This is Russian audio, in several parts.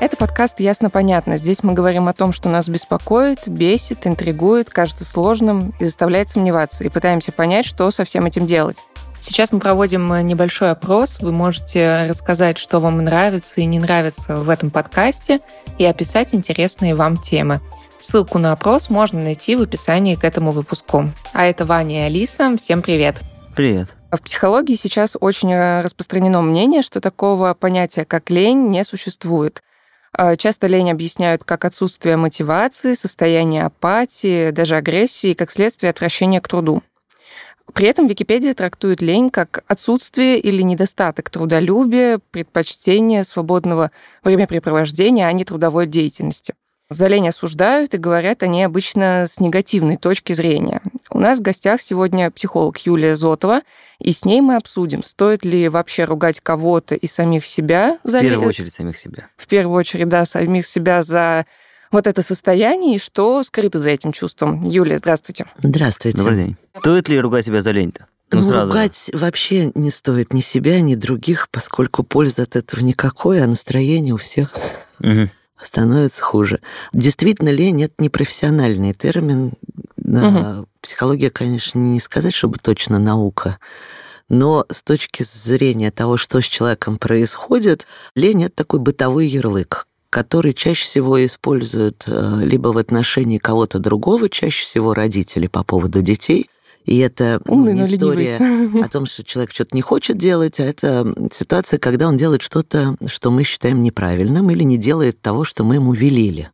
Это подкаст «Ясно-понятно». Здесь мы говорим о том, что нас беспокоит, бесит, интригует, кажется сложным и заставляет сомневаться, и пытаемся понять, что со всем этим делать. Сейчас мы проводим небольшой опрос. Вы можете рассказать, что вам нравится и не нравится в этом подкасте и описать интересные вам темы. Ссылку на опрос можно найти в описании к этому выпуску. А это Ваня и Алиса. Всем привет. Привет. В психологии сейчас очень распространено мнение, что такого понятия, как лень, не существует. А, часто лень объясняют как отсутствие мотивации, состояние апатии, даже агрессии, как следствие отвращения к труду. При этом Википедия трактует лень как отсутствие или недостаток трудолюбия, предпочтение свободного времяпрепровождения, а не трудовой деятельности. За лень осуждают и говорят они обычно с негативной точки зрения. У нас в гостях сегодня психолог Юлия Зотова, и с ней мы обсудим, стоит ли вообще ругать кого-то и самих себя за В первую очередь самих себя. В первую очередь, да, самих себя за вот это состояние и что скрыто за этим чувством. Юлия, здравствуйте. Здравствуйте. Добрый день. Стоит ли ругать себя за лень-то? Ну, ну ругать вообще не стоит ни себя, ни других, поскольку пользы от этого никакой, а настроение у всех угу становится хуже. Действительно, лень – это не профессиональный термин. Угу. Психология, конечно, не сказать, чтобы точно наука, но с точки зрения того, что с человеком происходит, лень – это такой бытовой ярлык, который чаще всего используют э, либо в отношении кого-то другого, чаще всего родители по поводу детей – и это Умный, не история ленивый. о том, что человек что-то не хочет делать, а это ситуация, когда он делает что-то, что мы считаем неправильным, или не делает того, что мы ему велели.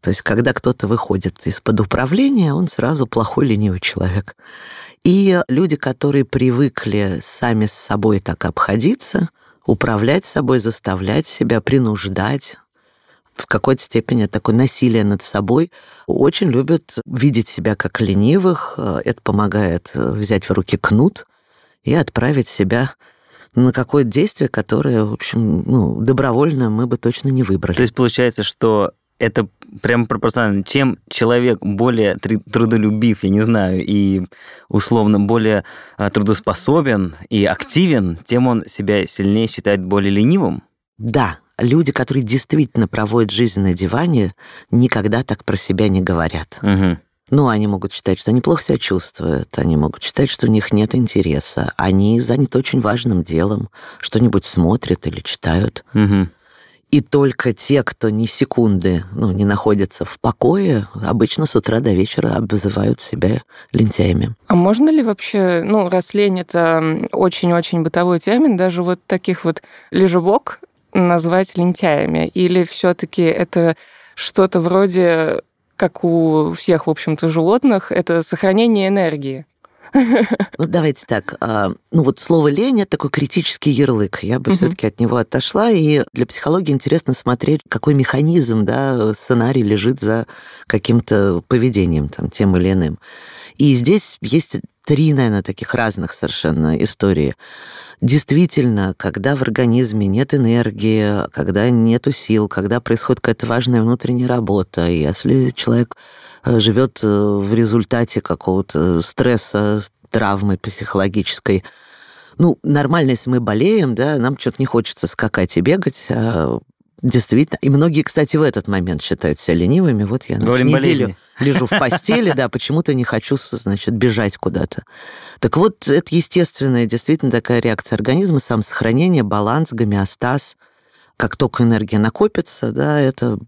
То есть, когда кто-то выходит из-под управления, он сразу плохой ленивый человек. И люди, которые привыкли сами с собой так обходиться, управлять собой, заставлять себя, принуждать, в какой-то степени такое насилие над собой. Очень любят видеть себя как ленивых. Это помогает взять в руки кнут и отправить себя на какое-то действие, которое, в общем, ну, добровольно мы бы точно не выбрали. То есть получается, что это прямо пропорционально. Чем человек более трудолюбив, я не знаю, и условно более а, трудоспособен и активен, тем он себя сильнее считает более ленивым? Да, люди, которые действительно проводят жизнь на диване, никогда так про себя не говорят. Угу. Ну, они могут считать, что они плохо себя чувствуют, они могут считать, что у них нет интереса, они заняты очень важным делом, что-нибудь смотрят или читают. Угу. И только те, кто ни секунды ну, не находятся в покое, обычно с утра до вечера обзывают себя лентяями. А можно ли вообще, ну, раз лень это очень-очень бытовой термин, даже вот таких вот лежебок назвать лентяями? Или все-таки это что-то вроде, как у всех, в общем-то, животных, это сохранение энергии? Ну, давайте так. А, ну, вот слово лень – это такой критический ярлык. Я бы угу. все-таки от него отошла. И для психологии интересно смотреть, какой механизм, да, сценарий лежит за каким-то поведением, там, тем или иным. И здесь есть три, наверное, таких разных совершенно истории. Действительно, когда в организме нет энергии, когда нет сил, когда происходит какая-то важная внутренняя работа, если человек живет э, в результате какого-то стресса, травмы психологической, ну, нормально, если мы болеем, да, нам что-то не хочется скакать и бегать, а Действительно. И многие, кстати, в этот момент считают себя ленивыми. Вот я значит, неделю болезни. лежу в постели, да, почему-то не хочу, значит, бежать куда-то. Так вот, это естественная, действительно такая реакция организма, самосохранение, баланс, гомеостаз. Как только энергия накопится, да, это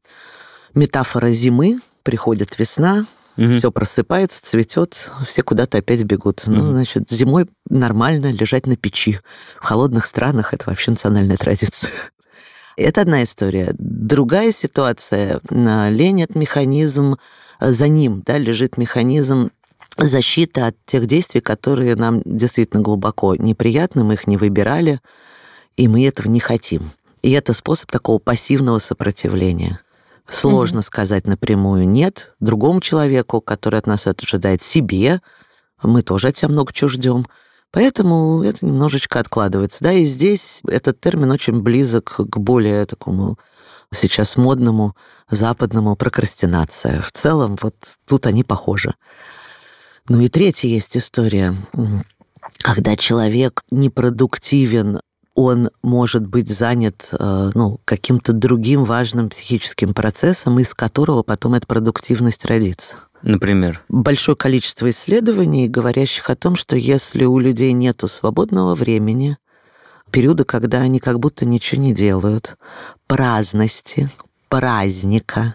метафора зимы, приходит весна, угу. все просыпается, цветет, все куда-то опять бегут. Угу. Ну, значит, зимой нормально лежать на печи. В холодных странах это вообще национальная традиция. Это одна история. Другая ситуация. Лень – это механизм, за ним да, лежит механизм защиты от тех действий, которые нам действительно глубоко неприятны, мы их не выбирали, и мы этого не хотим. И это способ такого пассивного сопротивления. Сложно mm-hmm. сказать напрямую нет другому человеку, который от нас это ожидает, себе. Мы тоже от себя много чего ждем. Поэтому это немножечко откладывается. Да, и здесь этот термин очень близок к более такому сейчас модному западному прокрастинация. В целом, вот тут они похожи. Ну и третья есть история, когда человек непродуктивен он может быть занят э, ну, каким-то другим важным психическим процессом, из которого потом эта продуктивность родится. Например? Большое количество исследований, говорящих о том, что если у людей нет свободного времени, периоды, когда они как будто ничего не делают, праздности, праздника,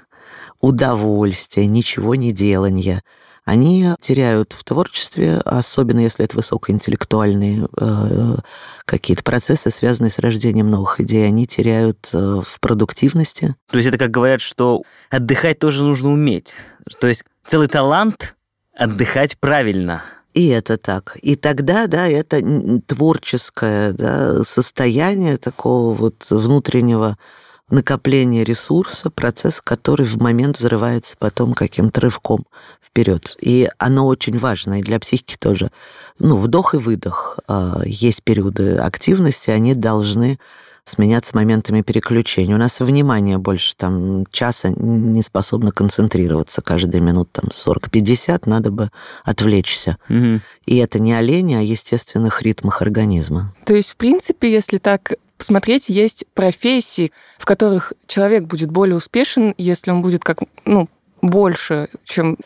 удовольствия, ничего не делания, они теряют в творчестве, особенно если это высокоинтеллектуальные э, какие-то процессы, связанные с рождением новых идей, они теряют э, в продуктивности. То есть это как говорят, что отдыхать тоже нужно уметь. То есть целый талант отдыхать правильно. И это так. И тогда, да, это творческое да, состояние такого вот внутреннего накопления ресурса, процесс, который в момент взрывается потом каким-то рывком вперед. И оно очень важно, и для психики тоже. Ну, вдох и выдох. А, есть периоды активности, они должны сменяться моментами переключения. У нас внимание больше там часа не способно концентрироваться. Каждые минут там 40-50 надо бы отвлечься. Угу. И это не олени, а естественных ритмах организма. То есть, в принципе, если так посмотреть, есть профессии, в которых человек будет более успешен, если он будет как, ну, больше, чем,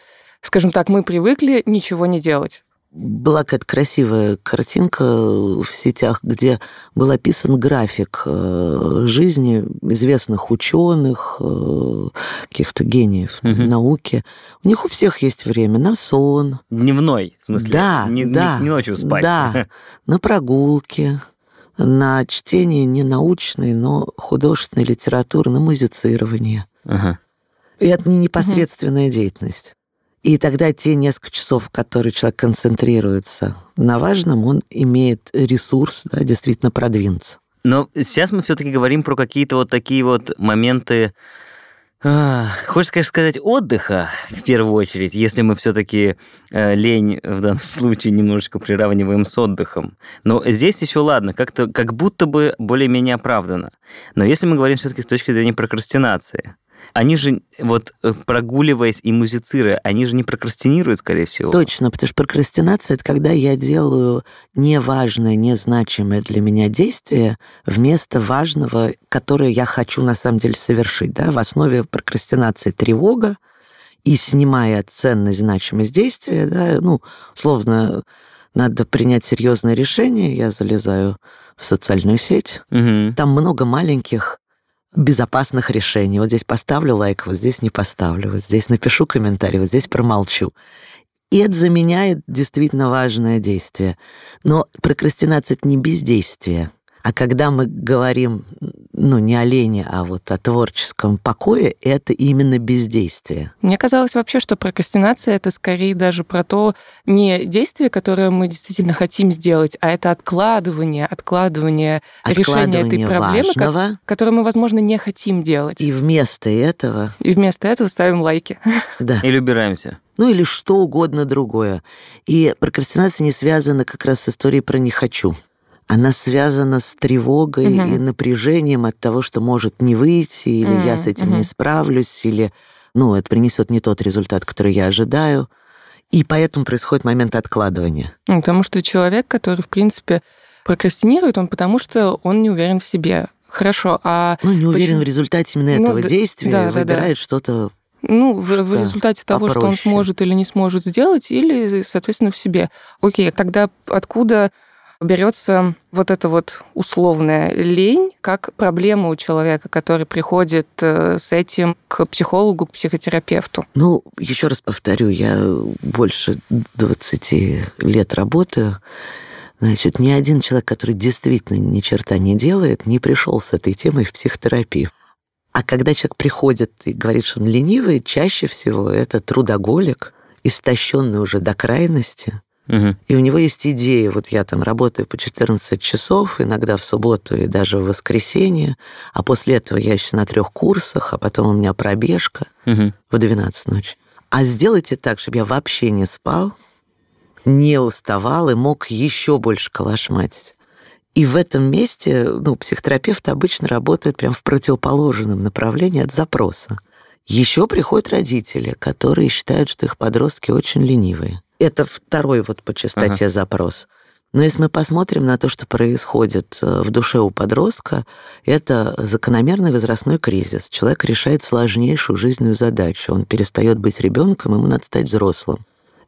скажем так, мы привыкли ничего не делать. Была какая-то красивая картинка в сетях, где был описан график э, жизни известных ученых, э, каких-то гениев угу. науки. У них у всех есть время на сон. Дневной, в смысле? Да, не, да. Не, не ночью спать. Да, на прогулки, на чтение не научной, но художественной литературы, на музицирование. Ага. И это не непосредственная угу. деятельность. И тогда те несколько часов, в которые человек концентрируется на важном, он имеет ресурс да, действительно продвинуться. Но сейчас мы все-таки говорим про какие-то вот такие вот моменты, Хочешь, конечно, сказать отдыха в первую очередь, если мы все-таки э, лень в данном случае немножечко приравниваем с отдыхом. Но здесь еще ладно, как-то как будто бы более-менее оправдано. Но если мы говорим все-таки с точки зрения прокрастинации, они же, вот э, прогуливаясь и музицируя, они же не прокрастинируют, скорее всего. Точно, потому что прокрастинация — это когда я делаю неважное, незначимое для меня действие вместо важного, которое я хочу на самом деле совершить. Да? В основе прокрастинации тревога, и снимая ценность, значимость действия, да, ну, словно надо принять серьезное решение, я залезаю в социальную сеть. Угу. Там много маленьких безопасных решений. Вот здесь поставлю лайк, вот здесь не поставлю, вот здесь напишу комментарий, вот здесь промолчу. И это заменяет действительно важное действие. Но прокрастинация — это не бездействие. А когда мы говорим, ну, не о лени, а вот о творческом покое, это именно бездействие. Мне казалось вообще, что прокрастинация — это скорее даже про то, не действие, которое мы действительно хотим сделать, а это откладывание, откладывание, откладывание решения этой проблемы, важного, которую мы, возможно, не хотим делать. И вместо этого... И вместо этого ставим лайки. Да. Или убираемся ну или что угодно другое. И прокрастинация не связана как раз с историей про «не хочу» она связана с тревогой угу. и напряжением от того, что может не выйти, или угу. я с этим угу. не справлюсь, или ну, это принесет не тот результат, который я ожидаю. И поэтому происходит момент откладывания. Ну, потому что человек, который, в принципе, прокрастинирует, он потому что он не уверен в себе. Хорошо, а... Ну, не уверен почему? в результате именно ну, этого да, действия, да, выбирает да, да. что-то ну, в, в результате того, попроще. что он сможет или не сможет сделать, или, соответственно, в себе. Окей, тогда откуда берется вот эта вот условная лень как проблема у человека, который приходит э, с этим к психологу, к психотерапевту? Ну, еще раз повторю, я больше 20 лет работаю. Значит, ни один человек, который действительно ни черта не делает, не пришел с этой темой в психотерапию. А когда человек приходит и говорит, что он ленивый, чаще всего это трудоголик, истощенный уже до крайности, Угу. И у него есть идея, вот я там работаю по 14 часов, иногда в субботу и даже в воскресенье, а после этого я еще на трех курсах, а потом у меня пробежка угу. в 12 ночи. А сделайте так, чтобы я вообще не спал, не уставал и мог еще больше калашматить. И в этом месте ну, психотерапевт обычно работает прям в противоположном направлении от запроса. Еще приходят родители, которые считают, что их подростки очень ленивые. Это второй вот по частоте ага. запрос. Но если мы посмотрим на то, что происходит э, в душе у подростка, это закономерный возрастной кризис. Человек решает сложнейшую жизненную задачу. Он перестает быть ребенком, ему надо стать взрослым.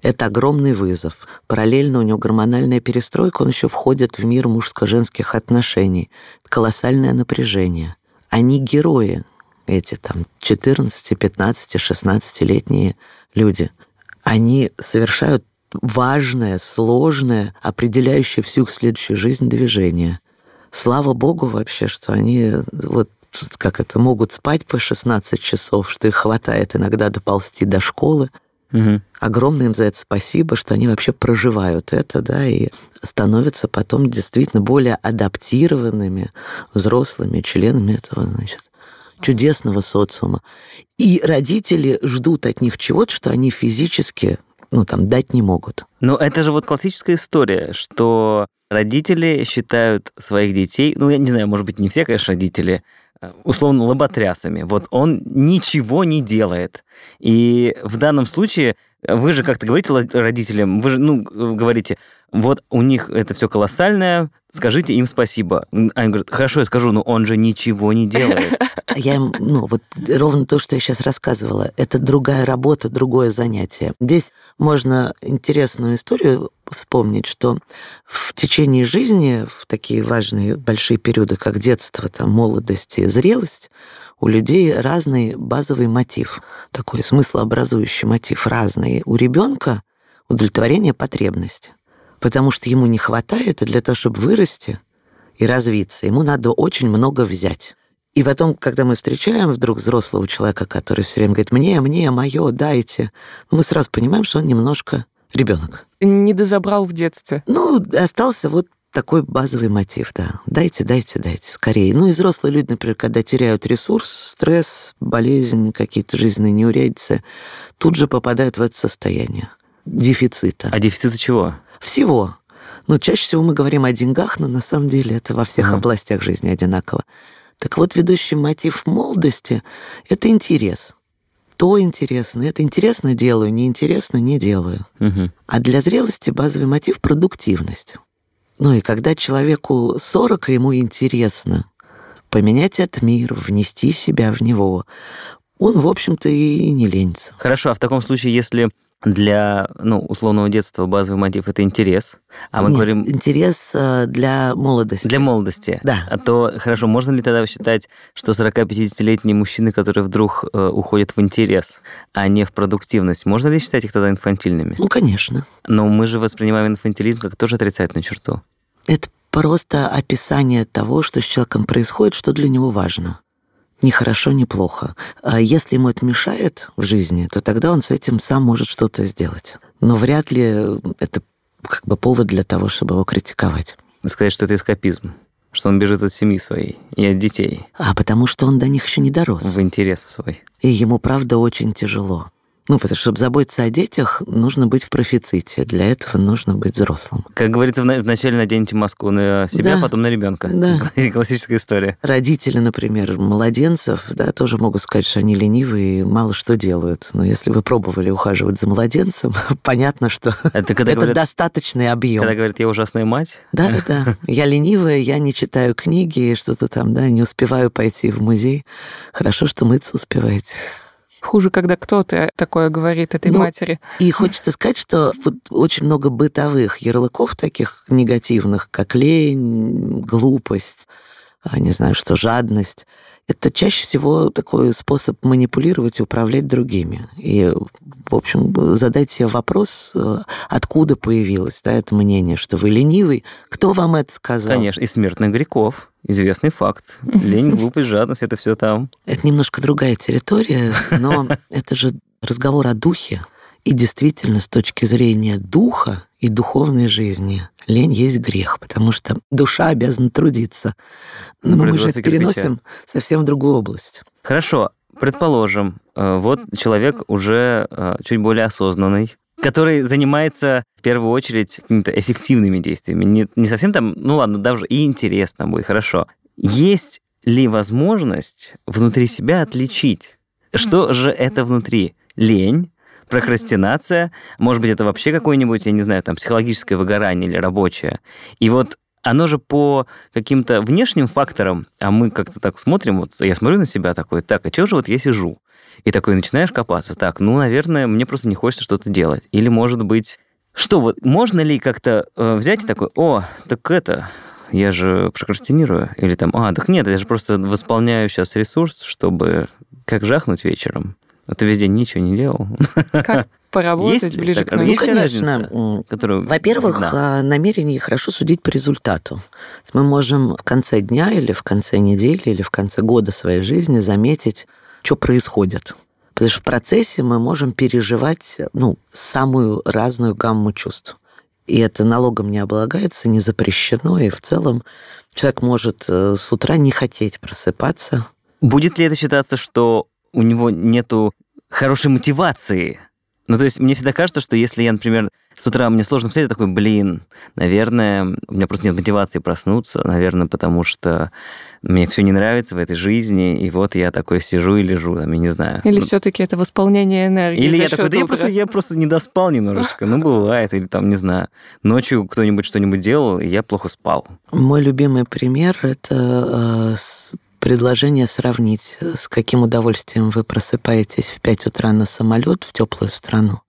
Это огромный вызов. Параллельно у него гормональная перестройка, он еще входит в мир мужско-женских отношений. Колоссальное напряжение. Они герои, эти там 14, 15, 16-летние люди. Они совершают важное, сложное, определяющее всю их следующую жизнь движение. Слава богу вообще, что они вот как это, могут спать по 16 часов, что их хватает иногда доползти до школы, Угу. Огромное им за это спасибо, что они вообще проживают это, да, и становятся потом действительно более адаптированными взрослыми членами этого, значит, чудесного социума. И родители ждут от них чего-то, что они физически, ну, там, дать не могут. Но это же вот классическая история, что родители считают своих детей, ну, я не знаю, может быть, не все, конечно, родители, Э, условно лоботрясами. Вот он ничего не делает. И в данном случае вы же как-то говорите родителям, вы же, ну, говорите, вот у них это все колоссальное, скажите им спасибо. Они говорят, хорошо, я скажу, но он же ничего не делает. Я им, ну, вот ровно то, что я сейчас рассказывала, это другая работа, другое занятие. Здесь можно интересную историю вспомнить, что в течение жизни, в такие важные большие периоды, как детство, там, молодость и зрелость, у людей разный базовый мотив, такой смыслообразующий мотив разный. У ребенка удовлетворение потребности – потому что ему не хватает, и для того, чтобы вырасти и развиться, ему надо очень много взять. И потом, когда мы встречаем вдруг взрослого человека, который все время говорит «мне, мне, мое, дайте», мы сразу понимаем, что он немножко ребенок. Не дозабрал в детстве. Ну, остался вот такой базовый мотив, да. Дайте, дайте, дайте, скорее. Ну и взрослые люди, например, когда теряют ресурс, стресс, болезнь, какие-то жизненные неурядицы, тут же попадают в это состояние дефицита. А дефицита чего? Всего. Ну, чаще всего мы говорим о деньгах, но на самом деле это во всех угу. областях жизни одинаково. Так вот, ведущий мотив молодости — это интерес. То интересно, это интересно делаю, неинтересно не делаю. Угу. А для зрелости базовый мотив — продуктивность. Ну и когда человеку 40, ему интересно поменять этот мир, внести себя в него, он, в общем-то, и не ленится. Хорошо, а в таком случае, если для ну, условного детства базовый мотив это интерес, а мы Нет, говорим интерес э, для молодости. Для молодости. Да. А то хорошо, можно ли тогда считать, что 40-50-летние мужчины, которые вдруг э, уходят в интерес, а не в продуктивность, можно ли считать их тогда инфантильными? Ну, конечно. Но мы же воспринимаем инфантилизм как тоже отрицательную черту. Это просто описание того, что с человеком происходит, что для него важно ни хорошо, ни плохо. А если ему это мешает в жизни, то тогда он с этим сам может что-то сделать. Но вряд ли это как бы повод для того, чтобы его критиковать. Сказать, что это эскапизм, что он бежит от семьи своей и от детей. А потому что он до них еще не дорос. В интерес свой. И ему, правда, очень тяжело. Ну, потому что, чтобы заботиться о детях, нужно быть в профиците. Для этого нужно быть взрослым. Как говорится, вначале наденьте маску на себя, да. потом на ребенка. Да. Классическая история. Родители, например, младенцев, да, тоже могут сказать, что они ленивые и мало что делают. Но если вы пробовали ухаживать за младенцем, понятно, что это, когда это говорят, достаточный объем. Когда говорят, я ужасная мать. Да, да. Я ленивая, я не читаю книги, что-то там, да, не успеваю пойти в музей. Хорошо, что мыться успеваете. Хуже, когда кто-то такое говорит этой ну, матери. И хочется сказать, что вот очень много бытовых ярлыков таких негативных, как лень, глупость, а, не знаю, что жадность это чаще всего такой способ манипулировать и управлять другими. И, в общем, задать себе вопрос, э, откуда появилось да, это мнение, что вы ленивый, кто вам это сказал? Конечно, и смертных грехов. Известный факт. Лень, глупость, жадность, это все там. Это немножко другая территория, но это же разговор о духе. И действительно, с точки зрения духа и духовной жизни, лень есть грех, потому что душа обязана трудиться. Но мы же это переносим совсем в другую область. Хорошо, предположим, э, вот человек уже э, чуть более осознанный, который занимается в первую очередь какими-то эффективными действиями. Не, не совсем там, ну ладно, даже и интересно будет, хорошо. Есть ли возможность внутри себя отличить, что же это внутри? Лень, прокрастинация, может быть, это вообще какое-нибудь, я не знаю, там, психологическое выгорание или рабочее. И вот оно же по каким-то внешним факторам, а мы как-то так смотрим, вот я смотрю на себя такой, так, а чего же вот я сижу? И такой начинаешь копаться, так, ну, наверное, мне просто не хочется что-то делать. Или, может быть, что вот, можно ли как-то э, взять и такой, о, так это, я же прокрастинирую. Или там, а, так нет, я же просто восполняю сейчас ресурс, чтобы как жахнуть вечером. А ты весь день ничего не делал. Как поработать Есть ближе так- к ночи? Ну, Есть конечно. Которую, Во-первых, да. а, намерение хорошо судить по результату. Мы можем в конце дня или в конце недели или в конце года своей жизни заметить, что происходит. Потому что в процессе мы можем переживать ну, самую разную гамму чувств. И это налогом не облагается, не запрещено, и в целом человек может э, с утра не хотеть просыпаться. Будет ли это считаться, что у него нету хорошей мотивации? Ну, то есть мне всегда кажется, что если я, например, с утра мне сложно встать, я такой, блин, наверное, у меня просто нет мотивации проснуться, наверное, потому что мне все не нравится в этой жизни, и вот я такой сижу и лежу, там, я не знаю. Или Ну, все-таки это восполнение энергии Или за я такой, да я утра? просто, я просто не доспал немножечко. Ну, бывает. Или там, не знаю, ночью кто-нибудь что-нибудь делал, и я плохо спал. Мой любимый пример – это э, с- предложение сравнить, э, с каким удовольствием вы просыпаетесь в 5 утра на самолет в теплую страну,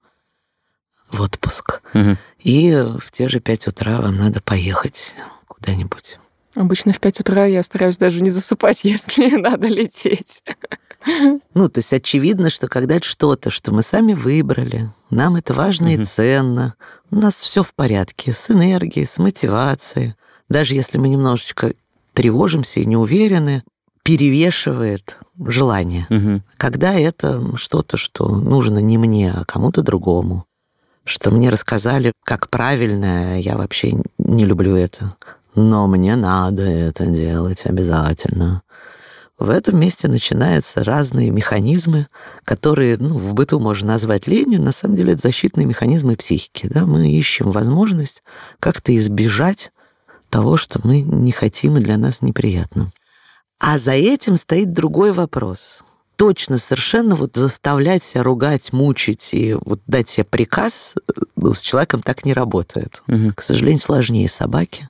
в отпуск, Мгм. и в те же 5 утра вам надо поехать куда-нибудь. Обычно в 5 утра я стараюсь даже не засыпать, если надо лететь. Ну, то есть очевидно, что когда что-то, что мы сами выбрали, нам это важно и Мгм. ценно, у нас все в порядке с энергией, с мотивацией. Даже если мы немножечко тревожимся и не уверены, перевешивает желание. Мгм. Когда это что-то, что нужно не мне, а кому-то другому, что мне рассказали, как правильно, я вообще не люблю это, но мне надо это делать обязательно. В этом месте начинаются разные механизмы, которые ну, в быту можно назвать ленью, на самом деле это защитные механизмы психики. Да? Мы ищем возможность как-то избежать того, что мы не хотим и для нас неприятно. А за этим стоит другой вопрос. Точно, совершенно вот заставлять себя ругать, мучить и вот дать себе приказ ну, с человеком так не работает. Мгм. К сожалению, сложнее собаки.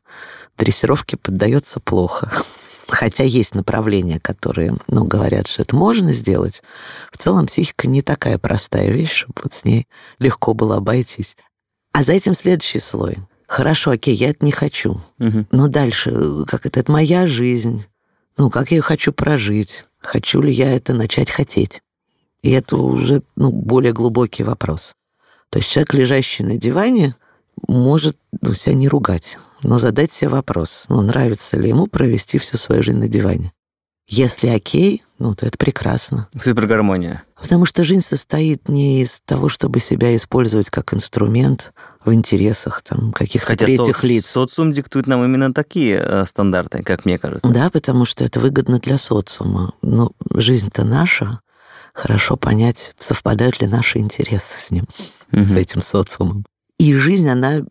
Дрессировке поддается плохо. Хотя есть направления, которые ну, говорят, что это можно сделать. В целом психика не такая простая вещь, чтобы вот с ней легко было обойтись. А за этим следующий слой. Хорошо, окей, я это не хочу. Мгм. Но дальше, э, как это, это моя жизнь. Ну, как я ее хочу прожить? Хочу ли я это начать хотеть? И это уже ну, более глубокий вопрос. То есть человек, лежащий на диване, может ну, себя не ругать, но задать себе вопрос, ну, нравится ли ему провести всю свою жизнь на диване. Если окей, ну, то это прекрасно. Супергармония. Потому что жизнь состоит не из того, чтобы себя использовать как инструмент в интересах там, каких-то Хотя третьих со- лиц. социум диктует нам именно такие э, стандарты, как мне кажется. Да, потому что это выгодно для социума. Но жизнь-то наша. Хорошо понять, совпадают ли наши интересы с ним, Мгм. с этим социумом. И жизнь, она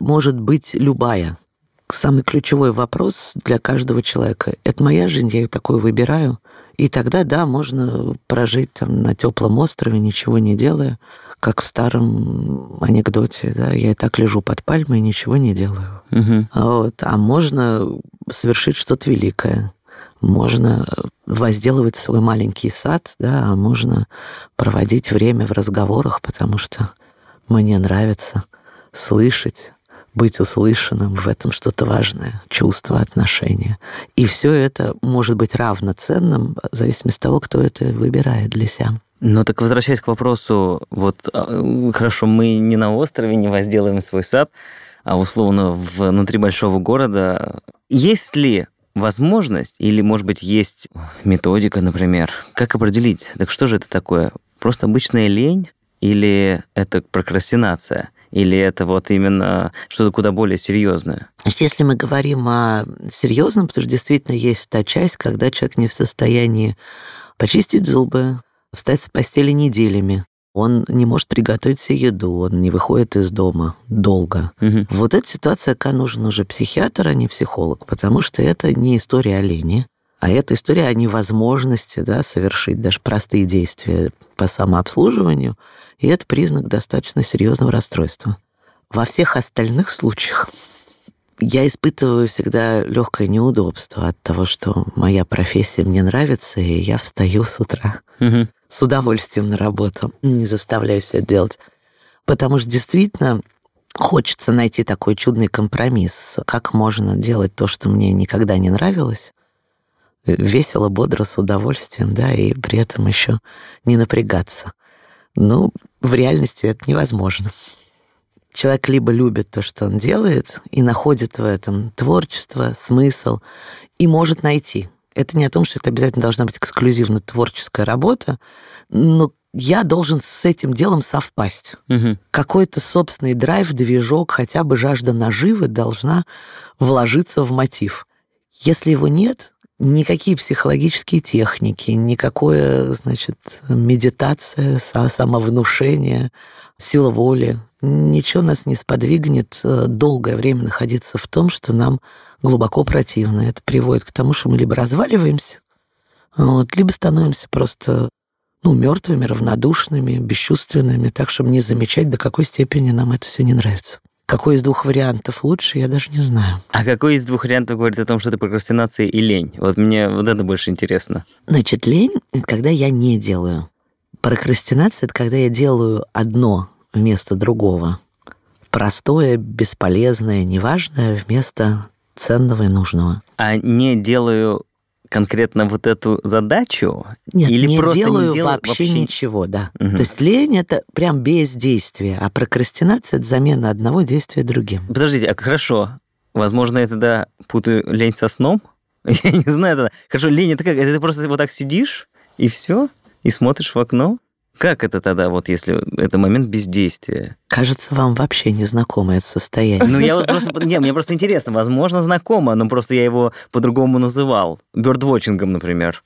может быть любая. Самый ключевой вопрос для каждого человека. Это моя жизнь, я ее такую выбираю. И тогда, да, можно прожить там на теплом острове, ничего не делая, как в старом анекдоте, да, я и так лежу под пальмой и ничего не делаю. Мгм. Вот. А можно совершить что-то великое. Можно возделывать свой маленький сад, да, а можно проводить время в разговорах, потому что мне нравится слышать, быть услышанным, в этом что-то важное, чувство, отношения. И все это может быть равноценным в зависимости от того, кто это выбирает для себя. Ну так возвращаясь к вопросу, вот а, хорошо, мы не на острове не возделаем свой сад, а условно внутри большого города. Есть ли возможность, или, может быть, есть методика, например, как определить, так что же это такое? Просто обычная лень или это прокрастинация? Или это вот именно что-то куда более серьезное? Если мы говорим о серьезном, потому что действительно есть та часть, когда человек не в состоянии почистить зубы, встать с постели неделями, он не может приготовить себе еду, он не выходит из дома долго. Мгм. Вот эта ситуация, когда нужен уже психиатр, а не психолог, потому что это не история о лени, а это история о невозможности да, совершить даже простые действия по самообслуживанию И это признак достаточно серьезного расстройства. Во всех остальных случаях я испытываю всегда легкое неудобство от того, что моя профессия мне нравится, и я встаю с утра угу. С удовольствием на работу, не заставляю себя делать. Потому что действительно хочется найти такой чудный компромисс, как можно делать то, что мне никогда не нравилось, весело, бодро, с удовольствием, да, и при этом еще не напрягаться. Ну, в реальности это невозможно. Человек либо любит то, что он делает, и находит в этом творчество, смысл, и может найти. Это не о том, что это обязательно должна быть эксклюзивно творческая работа, но я должен с этим делом совпасть. Угу. Какой-то собственный драйв, движок, хотя бы жажда наживы должна вложиться в мотив. Если его нет, никакие психологические техники, никакое, значит, медитация, самовнушение, сила воли, ничего нас не сподвигнет э, долгое время находиться в том, что нам глубоко противно. Это приводит к тому, что мы либо разваливаемся, вот, либо становимся просто ну, мертвыми, равнодушными, бесчувственными, так, чтобы не замечать, до какой степени нам это все не нравится. Какой из двух вариантов лучше, я даже не знаю. А какой из двух вариантов говорит о том, что это прокрастинация и лень? Вот мне вот это больше интересно. Значит, лень — это когда я не делаю. Прокрастинация — это когда я делаю одно вместо другого. Простое, бесполезное, неважное вместо ценного и нужного. А не делаю конкретно вот эту задачу? Нет, или не просто делаю не делаю вообще, вообще ничего, да. Угу. То есть лень это прям бездействие, а прокрастинация это замена одного действия другим. Подождите, а хорошо. Возможно, я тогда путаю лень со сном? Я не знаю тогда. Хорошо, лень это как? Это ты просто вот так сидишь и все? И смотришь в окно? Как это тогда, вот если это момент бездействия? Кажется, вам вообще не знакомо это состояние. Ну, я вот просто... Не, мне просто интересно. Возможно, знакомо, но просто я его по-другому называл. Бёрдвотчингом, например.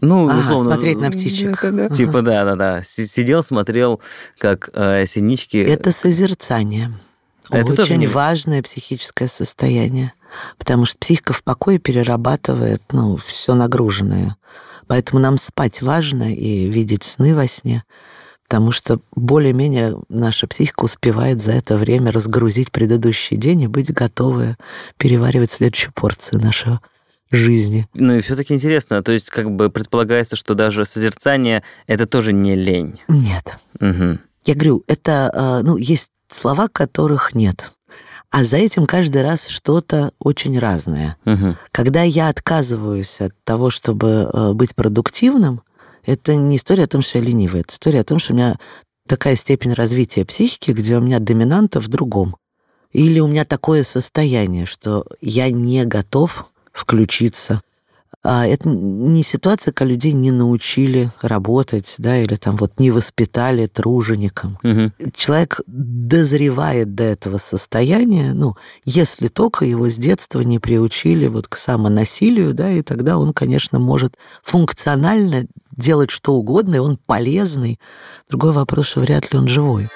Ну, ага, условно. смотреть на птичек. Типа, да-да-да. Сидел, смотрел, как э, синички... Это созерцание. Это Очень тоже... важное психическое состояние. Потому что психика в покое перерабатывает, ну, все нагруженное. Поэтому нам спать важно и видеть сны во сне, потому что более-менее наша психика успевает за это время разгрузить предыдущий день и быть готовы переваривать следующую порцию нашего жизни. Ну и все-таки интересно, то есть как бы предполагается, что даже созерцание это тоже не лень. Нет. Угу. Я говорю, это, э, ну, есть слова, которых нет. А за этим каждый раз что-то очень разное. Угу. Когда я отказываюсь от того, чтобы э, быть продуктивным, это не история о том, что я ленивый, это история о том, что у меня такая степень развития психики, где у меня доминанта в другом. Или у меня такое состояние, что я не готов включиться а это не ситуация, когда людей не научили работать, да, или там вот не воспитали тружеником. Угу. Человек дозревает до этого состояния, ну, если только его с детства не приучили вот к самонасилию, да, и тогда он, конечно, может функционально делать что угодно, и он полезный. Другой вопрос, что вряд ли он живой.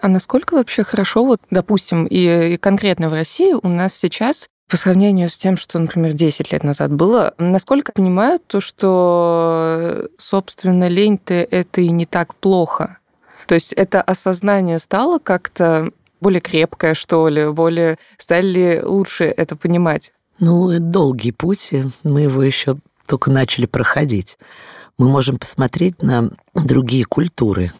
А насколько вообще хорошо, вот, допустим, и, и конкретно в России у нас сейчас по сравнению с тем, что, например, 10 лет назад было, насколько понимают то, что, собственно, лень-то это и не так плохо. То есть это осознание стало как-то более крепкое, что ли, более стали лучше это понимать? Ну, это долгий путь, мы его еще только начали проходить. Мы можем посмотреть на другие культуры.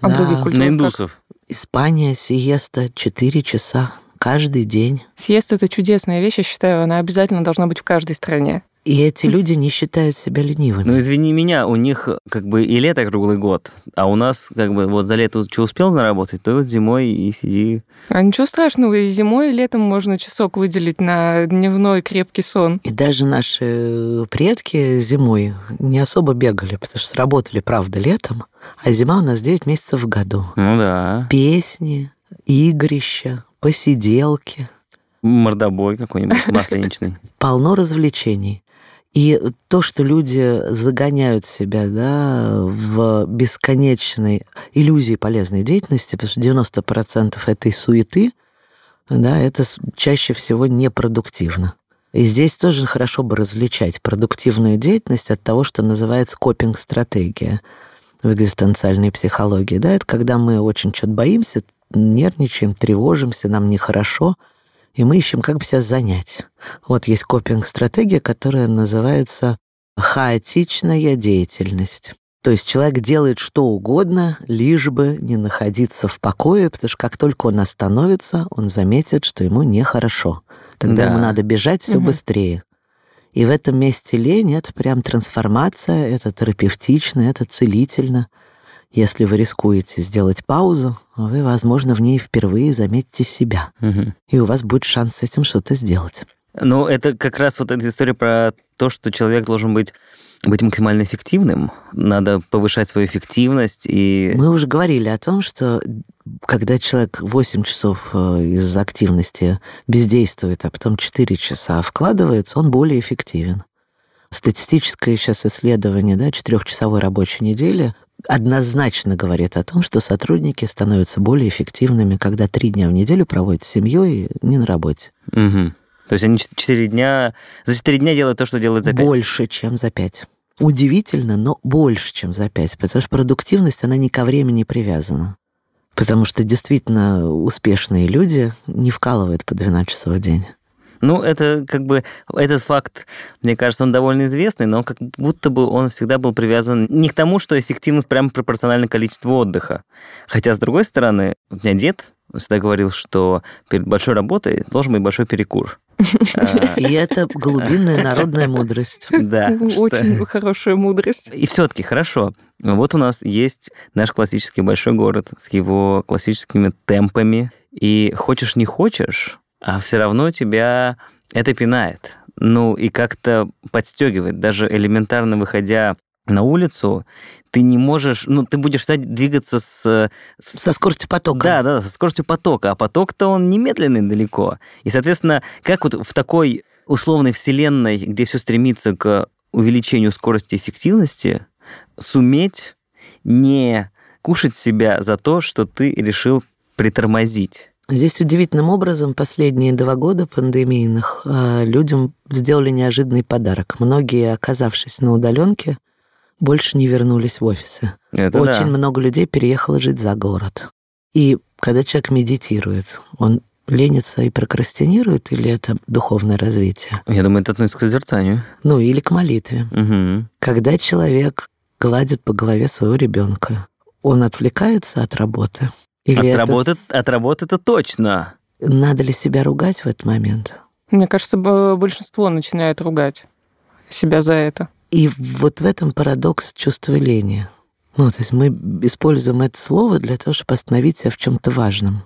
А на, другие культуры? На индусов. Испания, сиеста, 4 часа каждый день. Сиеста – это чудесная вещь, я считаю, она обязательно должна быть в каждой стране. И эти люди не считают себя ленивыми. Ну, извини меня, у них как бы и лето круглый год, а у нас как бы вот за лето что успел заработать, то вот зимой и сиди. А ничего страшного, и зимой, и летом можно часок выделить на дневной крепкий сон. И даже наши предки зимой не особо бегали, потому что работали, правда, летом, а зима у нас 9 месяцев в году. Ну да. Песни, игрища, посиделки. Мордобой какой-нибудь масленичный. Полно развлечений. И то, что люди загоняют себя да, в бесконечной иллюзии полезной деятельности, потому что 90% этой суеты, да, это чаще всего непродуктивно. И здесь тоже хорошо бы различать продуктивную деятельность от того, что называется копинг-стратегия в экзистенциальной психологии. Да, это когда мы очень что-то боимся, нервничаем, тревожимся, нам нехорошо, и мы ищем, как бы себя занять. Вот есть копинг-стратегия, которая называется хаотичная деятельность. То есть человек делает что угодно, лишь бы не находиться в покое, потому что как только он остановится, он заметит, что ему нехорошо. Тогда да. ему надо бежать все угу. быстрее. И в этом месте лень — это прям трансформация, это терапевтично, это целительно. Если вы рискуете сделать паузу, вы, возможно, в ней впервые заметите себя. Угу. И у вас будет шанс с этим что-то сделать. Ну, это как раз вот эта история про то, что человек должен быть быть максимально эффективным, надо повышать свою эффективность и... Мы уже говорили о том, что когда человек 8 часов э, из активности бездействует, а потом 4 часа вкладывается, он более эффективен. Статистическое сейчас исследование да, четырехчасовой рабочей недели однозначно говорит о том, что сотрудники становятся более эффективными, когда три дня в неделю проводят с семьей, не на работе. Угу. То есть они 4 дня, за 4 дня делают то, что делают за 5? Больше, чем за 5. Удивительно, но больше, чем за 5, потому что продуктивность, она ни ко времени привязана. Потому что действительно успешные люди не вкалывают по 12 часов в день. Ну, это как бы, этот факт, мне кажется, он довольно известный, но как будто бы он всегда был привязан не к тому, что эффективность прямо пропорциональна количеству отдыха. Хотя, с другой стороны, у меня дед всегда говорил, что перед большой работой должен быть большой перекур. И это глубинная народная мудрость. Да. Очень хорошая мудрость. И все-таки хорошо. Вот у нас есть наш классический большой город с его классическими темпами. И хочешь не хочешь, а все равно тебя это пинает. Ну и как-то подстегивает. Даже элементарно выходя на улицу, ты не можешь, ну, ты будешь стать двигаться с... Со скоростью потока. Да, да, со скоростью потока. А поток-то он немедленный далеко. И, соответственно, как вот в такой условной вселенной, где все стремится к увеличению скорости эффективности, суметь не кушать себя за то, что ты решил притормозить. Здесь удивительным образом последние два года пандемийных а, людям сделали неожиданный подарок. Многие, оказавшись на удаленке, больше не вернулись в офисы. Это Очень да. много людей переехало жить за город. И когда человек медитирует, он ленится и прокрастинирует, или это духовное развитие? Я думаю, это относится к созерцанию. Ну, или к молитве. Угу. Когда человек гладит по голове своего ребенка, он отвлекается от работы? Или от, это... работы, от точно. Надо ли себя ругать в этот момент? Мне кажется, большинство начинает ругать себя за это. И вот в этом парадокс чувства лени. Ну, то есть мы используем это слово для того, чтобы остановить себя в чем-то важном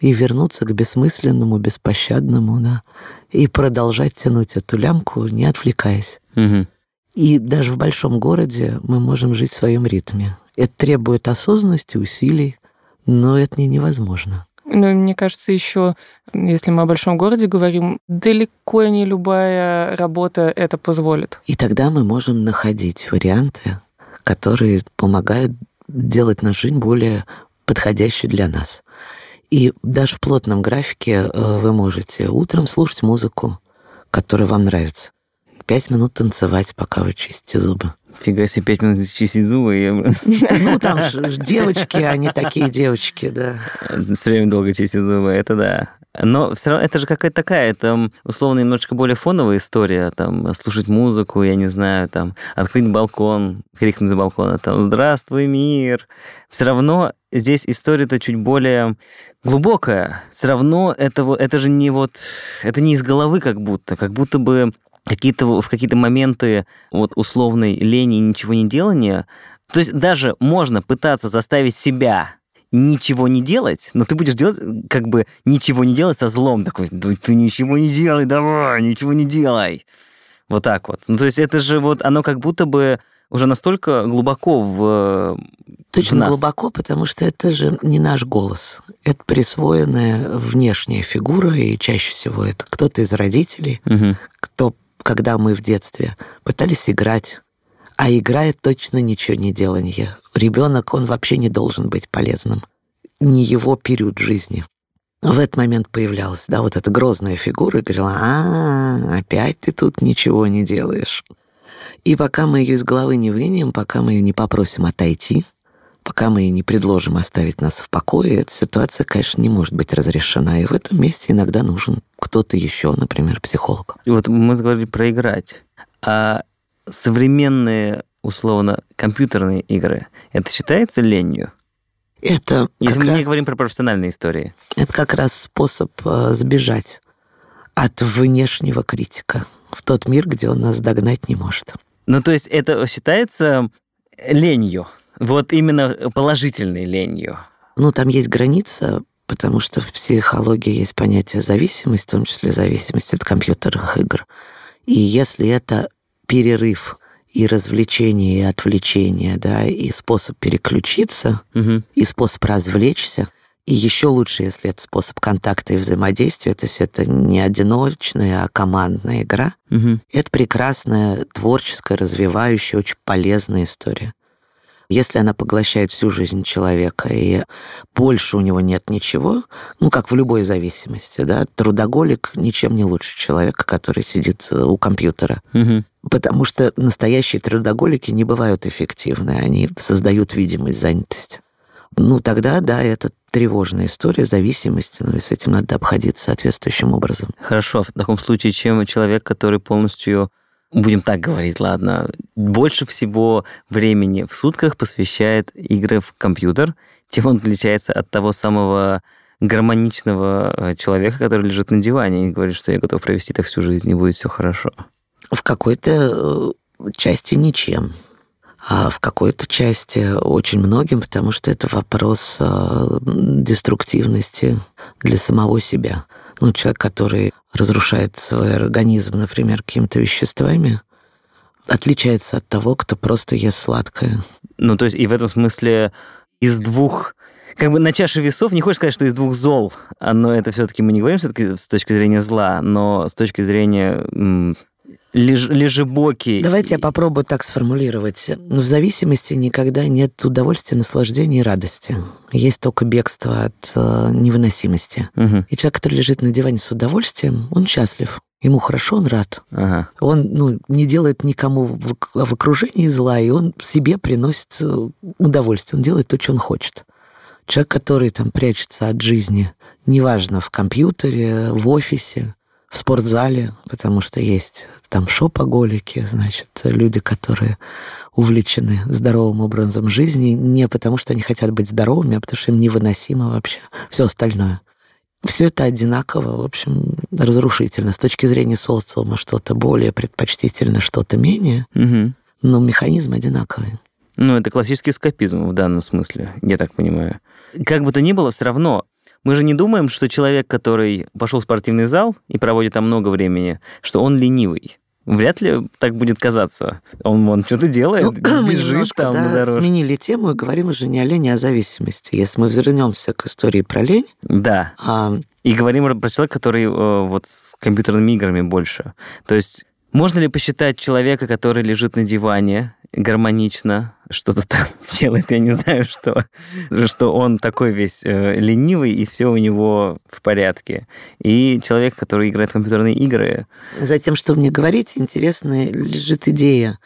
и вернуться к бессмысленному, беспощадному, да, и продолжать тянуть эту лямку, не отвлекаясь. Угу. И даже в большом городе мы можем жить в своем ритме. Это требует осознанности, усилий, но это не невозможно. Ну, мне кажется, еще, если мы о большом городе говорим, далеко не любая работа это позволит. И тогда мы можем находить варианты, которые помогают делать нашу жизнь более подходящей для нас. И даже в плотном графике э, вы можете утром слушать музыку, которая вам нравится. Пять минут танцевать, пока вы чистите зубы. Фига себе, пять минут чистить зубы. Я... Ну, там же девочки, они такие девочки, да. Все время долго чистить зубы, это да. Но все равно это же какая-то такая, это условно немножечко более фоновая история, там, слушать музыку, я не знаю, там, открыть балкон, крикнуть за балкона, там, «Здравствуй, мир!» Все равно здесь история-то чуть более глубокая. Все равно это, это же не вот, это не из головы как будто, как будто бы какие-то, в какие-то моменты вот условной лени и ничего не делания, то есть даже можно пытаться заставить себя ничего не делать, но ты будешь делать как бы ничего не делать со злом такой, ты ничего не делай, давай, ничего не делай. Вот так вот. Ну, то есть это же вот, оно как будто бы уже настолько глубоко в Точно в глубоко, потому что это же не наш голос. Это присвоенная внешняя фигура, и чаще всего это кто-то из родителей, угу. кто когда мы в детстве пытались играть, а играет точно ничего не делание. Ребенок, он вообще не должен быть полезным. Не его период жизни. в этот момент появлялась, да, вот эта грозная фигура и говорила, а, опять ты тут ничего не делаешь. И пока мы ее из головы не вынем, пока мы ее не попросим отойти, пока мы не предложим оставить нас в покое, эта ситуация, конечно, не может быть разрешена. И в этом месте иногда нужен кто-то еще, например, психолог. И вот мы говорили про играть. А современные, условно, компьютерные игры, это считается ленью? Это Если мы раз, не говорим про профессиональные истории. Это как раз способ э, сбежать от внешнего критика в тот мир, где он нас догнать не может. Ну, то есть это считается ленью, вот именно положительной ленью. Ну, там есть граница, потому что в психологии есть понятие зависимость, в том числе зависимость от компьютерных игр. И если это перерыв и развлечение, и отвлечение, да, и способ переключиться, Угу. и способ развлечься, и еще лучше, если это способ контакта и взаимодействия, то есть это не одиночная, а командная игра. Угу. Это прекрасная, творческая, развивающая, очень полезная история. Если она поглощает всю жизнь человека, и больше у него нет ничего, ну, как в любой зависимости, да, трудоголик ничем не лучше человека, который сидит э, у компьютера. Угу. Потому что настоящие трудоголики не бывают эффективны, они создают видимость занятости. Ну, тогда, да, это тревожная история зависимости, ну и с этим надо обходиться соответствующим образом. Хорошо, в таком случае, чем человек, который полностью, будем так говорить, ладно, больше всего времени в сутках посвящает игры в компьютер, чем он отличается от того самого гармоничного э, человека, который лежит на диване и говорит, что я готов провести так всю жизнь, и будет все хорошо. В какой-то э, части ничем, а в какой-то части очень многим, потому что это вопрос э, деструктивности для самого себя. Ну, человек, который разрушает свой организм, например, какими-то веществами, отличается от того, кто просто ест сладкое. Ну, то есть и в этом смысле из двух как бы на чаше весов не хочешь сказать, что из двух зол, но это все-таки мы не говорим все-таки с точки зрения зла, но с точки зрения леж, лежебоки. Давайте я попробую так сформулировать. В зависимости никогда нет удовольствия, наслаждения и радости. Есть только бегство от э, невыносимости. Мгм. И человек, который лежит на диване с удовольствием, он счастлив. Ему хорошо, он рад. Ага. Он ну, не делает никому в, в окружении зла, и он себе приносит э, удовольствие. Он делает то, что он хочет. Человек, который там прячется от жизни, неважно, в компьютере, в офисе, в спортзале, потому что есть там шопоголики, значит, люди, которые увлечены здоровым образом жизни, не потому что они хотят быть здоровыми, а потому что им невыносимо вообще все остальное. Все это одинаково, в общем, разрушительно. С точки зрения социума что-то более предпочтительно, что-то менее, Мгм. но механизм одинаковый. Ну, это классический эскапизм в данном смысле, я так понимаю. Как бы то ни было, все равно мы же не думаем, что человек, который пошел в спортивный зал и проводит там много времени, что он ленивый. Вряд ли так будет казаться. Он, он что-то делает, Ну, бежит немножко, там на да, дорожке. сменили тему и говорим уже не о лени, а о зависимости. Если мы вернемся к истории про лень, Да. а, И говорим про человека, который э, вот с компьютерными играми больше. То есть можно ли посчитать человека, который лежит на диване гармонично, что-то там делает, я не знаю что, что он такой весь э, ленивый, и все у него в порядке. И человек, который играет в компьютерные игры, за тем, что мне говорите, интересная лежит идея,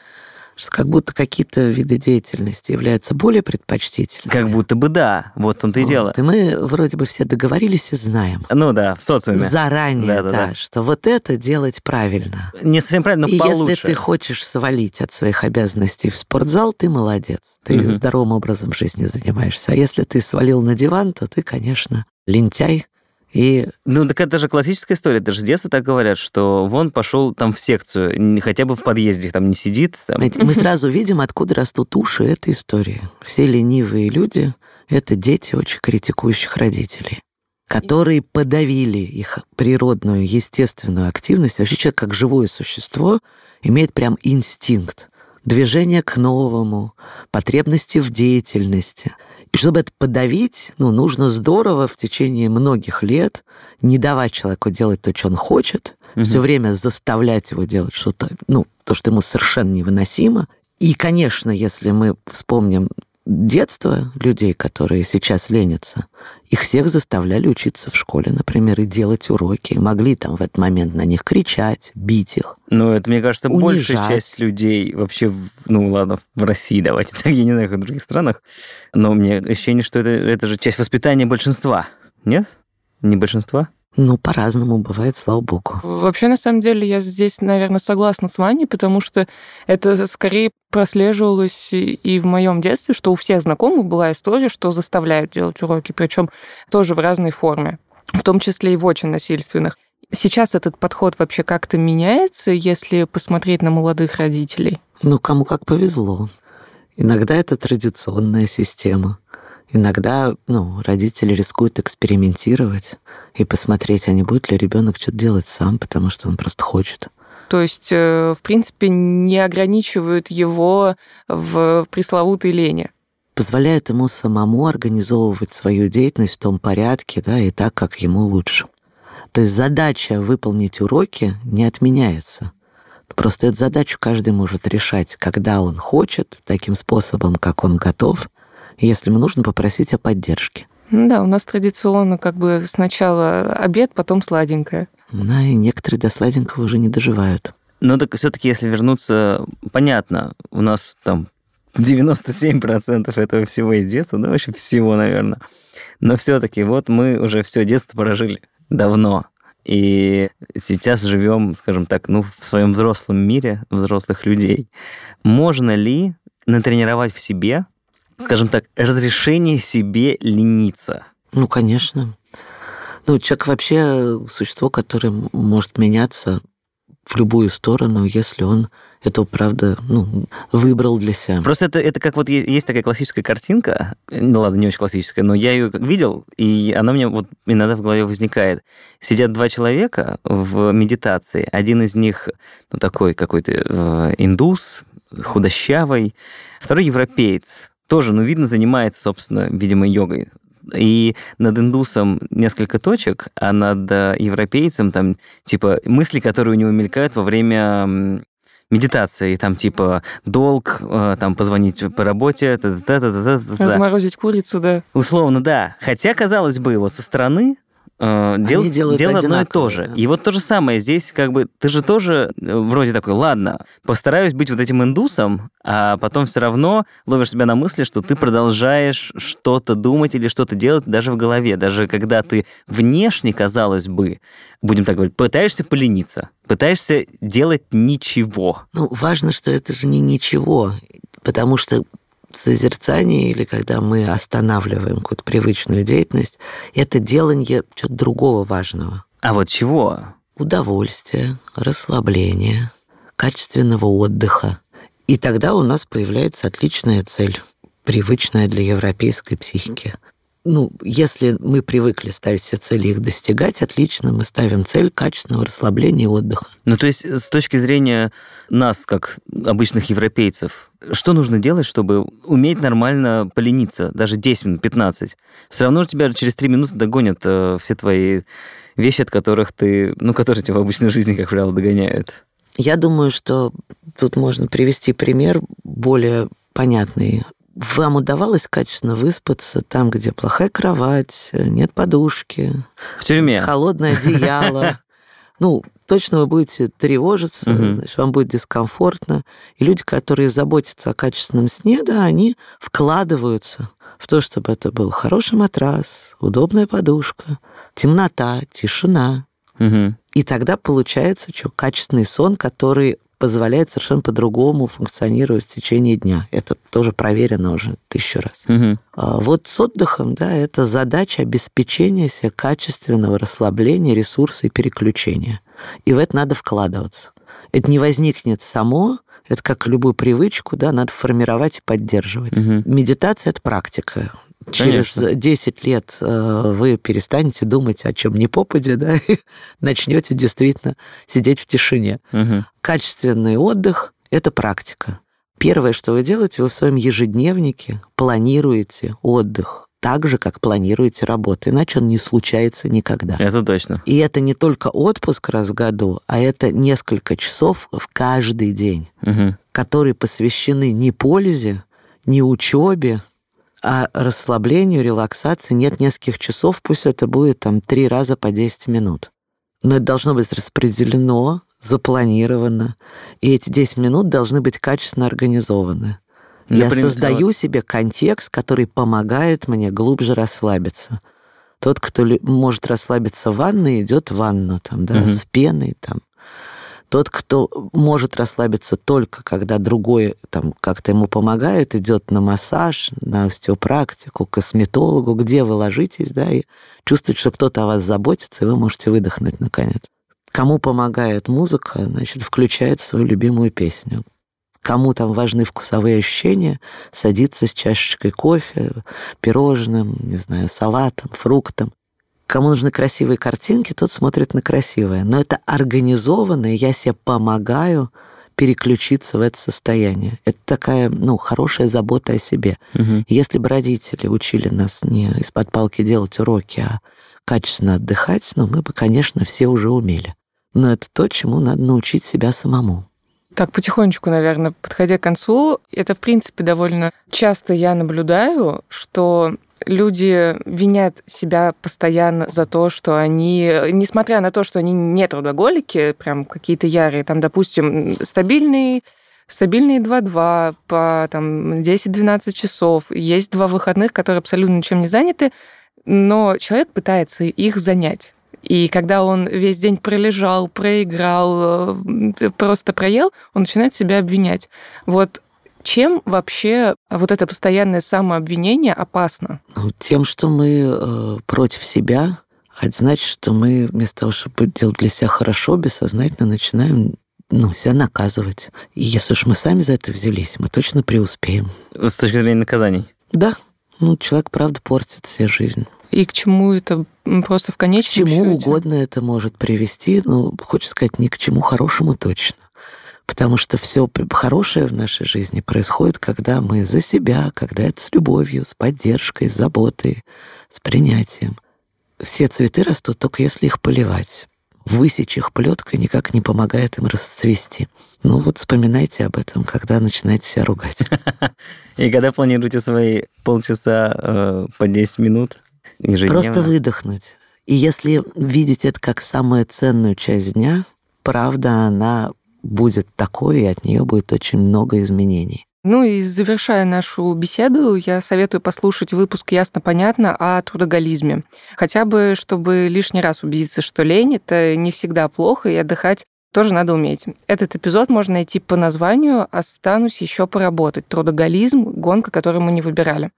как будто какие-то виды деятельности являются более предпочтительными. как будто бы да, вот он-то и Вот. дело. И мы вроде бы все договорились и знаем. Ну да, в социуме. Заранее, Да-да-да. да, что вот это делать правильно. Не совсем правильно, но и получше. если ты хочешь свалить от своих обязанностей в спортзал, ты молодец. Ты Мгм. здоровым образом жизни занимаешься. А если ты свалил на диван, то ты, конечно, лентяй. И Ну, так это же классическая история. Это же с детства так говорят, что вон пошел там в секцию, хотя бы в подъезде там не сидит. Там. мы сразу видим, откуда растут уши этой истории. Все ленивые люди — это дети очень критикующих родителей которые подавили их природную, естественную активность. Вообще человек, как живое существо, имеет прям инстинкт движения к новому, потребности в деятельности. И чтобы это подавить, ну, нужно здорово в течение многих лет не давать человеку делать то, что он хочет, Мгм. все время заставлять его делать что-то, ну, то, что ему совершенно невыносимо. И, конечно, если мы вспомним детство людей, которые сейчас ленятся, их всех заставляли учиться в школе, например, и делать уроки. Могли там в этот момент на них кричать, бить их. Ну, это, мне кажется, унижать. большая часть людей вообще, ну, ладно, в России давайте так, я не знаю, как в других странах, но мне ощущение, что это, это же часть воспитания большинства, нет? Не большинства? Ну, по-разному бывает, слава богу. Вообще, на самом деле, я здесь, наверное, согласна с Ваней, потому что это скорее прослеживалось и в моем детстве, что у всех знакомых была история, что заставляют делать уроки, причем тоже в разной форме, в том числе и в очень насильственных. Сейчас этот подход вообще как-то меняется, если посмотреть на молодых родителей? Ну, кому как повезло. Иногда это традиционная система. Иногда ну, родители рискуют экспериментировать и посмотреть, а не будет ли ребенок что-то делать сам, потому что он просто хочет. То есть, э, в принципе, не ограничивают его в пресловутой лени. Позволяют ему самому организовывать свою деятельность в том порядке, да, и так, как ему лучше. То есть задача выполнить уроки не отменяется. Просто эту задачу каждый может решать, когда он хочет, таким способом, как он готов – если ему нужно попросить о поддержке. Ну да, у нас традиционно как бы сначала обед, потом сладенькое. Да, и некоторые до сладенького уже не доживают. Но так все-таки, если вернуться, понятно, у нас там 97% этого всего из детства, да, вообще всего, наверное. Но все-таки вот мы уже все детство прожили давно. И сейчас живем, скажем так, ну, в своем взрослом мире взрослых людей. Можно ли натренировать в себе скажем так, разрешение себе лениться? Ну, конечно. Ну, человек вообще существо, которое может меняться в любую сторону, если он это, правда, ну, выбрал для себя. Просто это, это как вот есть такая классическая картинка, ну ладно, не очень классическая, но я ее видел, и она у меня вот иногда в голове возникает. Сидят два человека в медитации, один из них, ну, такой какой-то э, индус, худощавый, второй европеец, тоже, ну, видно, занимается, собственно, видимо, йогой. И над индусом несколько точек, а над европейцем там, типа, мысли, которые у него мелькают во время медитации, там типа долг, э, там позвонить по работе, та -та -та разморозить курицу, да. Условно, да. Хотя, казалось бы, вот со стороны э, дел, делают дело одно и то же. Да. И вот то же самое здесь, как бы, ты же тоже э, вроде такой, ладно, постараюсь быть вот этим индусом, а потом все равно ловишь себя на мысли, что ты продолжаешь что-то думать или что-то делать даже в голове, даже когда ты внешне, казалось бы, будем так говорить, пытаешься полениться, пытаешься делать ничего. Ну, важно, что это же не ничего, потому что созерцание или когда мы останавливаем какую-то привычную деятельность, это делание чего-то другого важного. А вот чего? Удовольствия, расслабления, качественного отдыха. И тогда у нас появляется отличная цель, привычная для европейской психики ну, если мы привыкли ставить все цели их достигать, отлично, мы ставим цель качественного расслабления и отдыха. Ну, то есть с точки зрения нас, как обычных европейцев, что нужно делать, чтобы уметь нормально полениться, даже 10 минут, 15? Все равно тебя через 3 минуты догонят э, все твои вещи, от которых ты, ну, которые тебя в обычной жизни, как правило, догоняют. Я думаю, что тут можно привести пример более понятный вам удавалось качественно выспаться там, где плохая кровать, нет подушки, в тюрьме, холодное одеяло. Ну, точно вы будете тревожиться, угу. значит, вам будет дискомфортно. И люди, которые заботятся о качественном сне, да, они вкладываются в то, чтобы это был хороший матрас, удобная подушка, темнота, тишина. Угу. И тогда получается что, качественный сон, который позволяет совершенно по-другому функционировать в течение дня. Это тоже проверено уже тысячу раз. Угу. А вот с отдыхом, да, это задача обеспечения себе качественного расслабления, ресурса и переключения. И в это надо вкладываться. Это не возникнет само, это как любую привычку, да, надо формировать и поддерживать. Угу. Медитация это практика. Через Конечно. 10 лет э, вы перестанете думать о чем ни попади, да, и начнете действительно сидеть в тишине. Угу. Качественный отдых – это практика. Первое, что вы делаете, вы в своем ежедневнике планируете отдых так же, как планируете работу, иначе он не случается никогда. Это точно. И это не только отпуск раз в году, а это несколько часов в каждый день, угу. которые посвящены не пользе, не учебе, А расслаблению, релаксации нет нескольких часов, пусть это будет там три раза по 10 минут. Но это должно быть распределено, запланировано, и эти 10 минут должны быть качественно организованы. Например, Я создаю вот... себе контекст, который помогает мне глубже расслабиться. Тот, кто может расслабиться в ванной, идет в ванну, там, да, угу. с пеной, там, тот, кто может расслабиться только, когда другой там как-то ему помогает, идет на массаж, на остеопрактику, к косметологу, где вы ложитесь, да, и чувствует, что кто-то о вас заботится, и вы можете выдохнуть наконец. Кому помогает музыка, значит, включает свою любимую песню. Кому там важны вкусовые ощущения, садится с чашечкой кофе, пирожным, не знаю, салатом, фруктом. Кому нужны красивые картинки, тот смотрит на красивое. Но это организованно, и я себе помогаю переключиться в это состояние. Это такая, ну, хорошая забота о себе. Угу. Если бы родители учили нас не из-под палки делать уроки, а качественно отдыхать, ну, мы бы, конечно, все уже умели. Но это то, чему надо научить себя самому. Так, потихонечку, наверное, подходя к концу, это, в принципе, довольно часто я наблюдаю, что люди винят себя постоянно за то, что они, несмотря на то, что они не трудоголики, прям какие-то ярые, там, допустим, стабильные стабильные 2-2 по там, 10-12 часов. Есть два выходных, которые абсолютно ничем не заняты, но человек пытается их занять. И когда он весь день пролежал, проиграл, э, просто проел, он начинает себя обвинять. Вот чем вообще вот это постоянное самообвинение опасно? Ну, тем, что мы э, против себя, а это значит, что мы вместо того, чтобы делать для себя хорошо, бессознательно начинаем ну, себя наказывать. И если уж мы сами за это взялись, мы точно преуспеем. С точки зрения наказаний? Да. Ну, человек, правда, портит себе жизнь. И к чему это просто в конечном К чему счете? угодно это может привести, ну, хочется сказать, ни к чему хорошему точно. Потому что все хорошее в нашей жизни происходит, когда мы за себя, когда это с любовью, с поддержкой, с заботой, с принятием. Все цветы растут только если их поливать. Высечь их плеткой никак не помогает им расцвести. Ну вот вспоминайте об этом, когда начинаете себя ругать. И когда планируете свои полчаса э, по 10 минут ежедневно? Просто выдохнуть. И если видеть это как самую ценную часть дня, правда, она будет такой, и от нее будет очень много изменений. Ну и завершая нашу беседу, я советую послушать выпуск «Ясно-понятно» о трудоголизме. Хотя бы, чтобы лишний раз убедиться, что лень — это не всегда плохо, и отдыхать тоже надо уметь. Этот эпизод можно найти по названию «Останусь еще поработать. Трудоголизм. Гонка, которую мы не выбирали».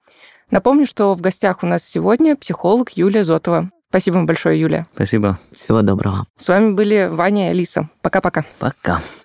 Напомню, что в гостях у нас сегодня психолог Юлия Зотова. Спасибо вам большое, Юлия. Спасибо. Всего доброго. С вами были Ваня и Алиса. Пока-пока. Пока. -пока. Пока.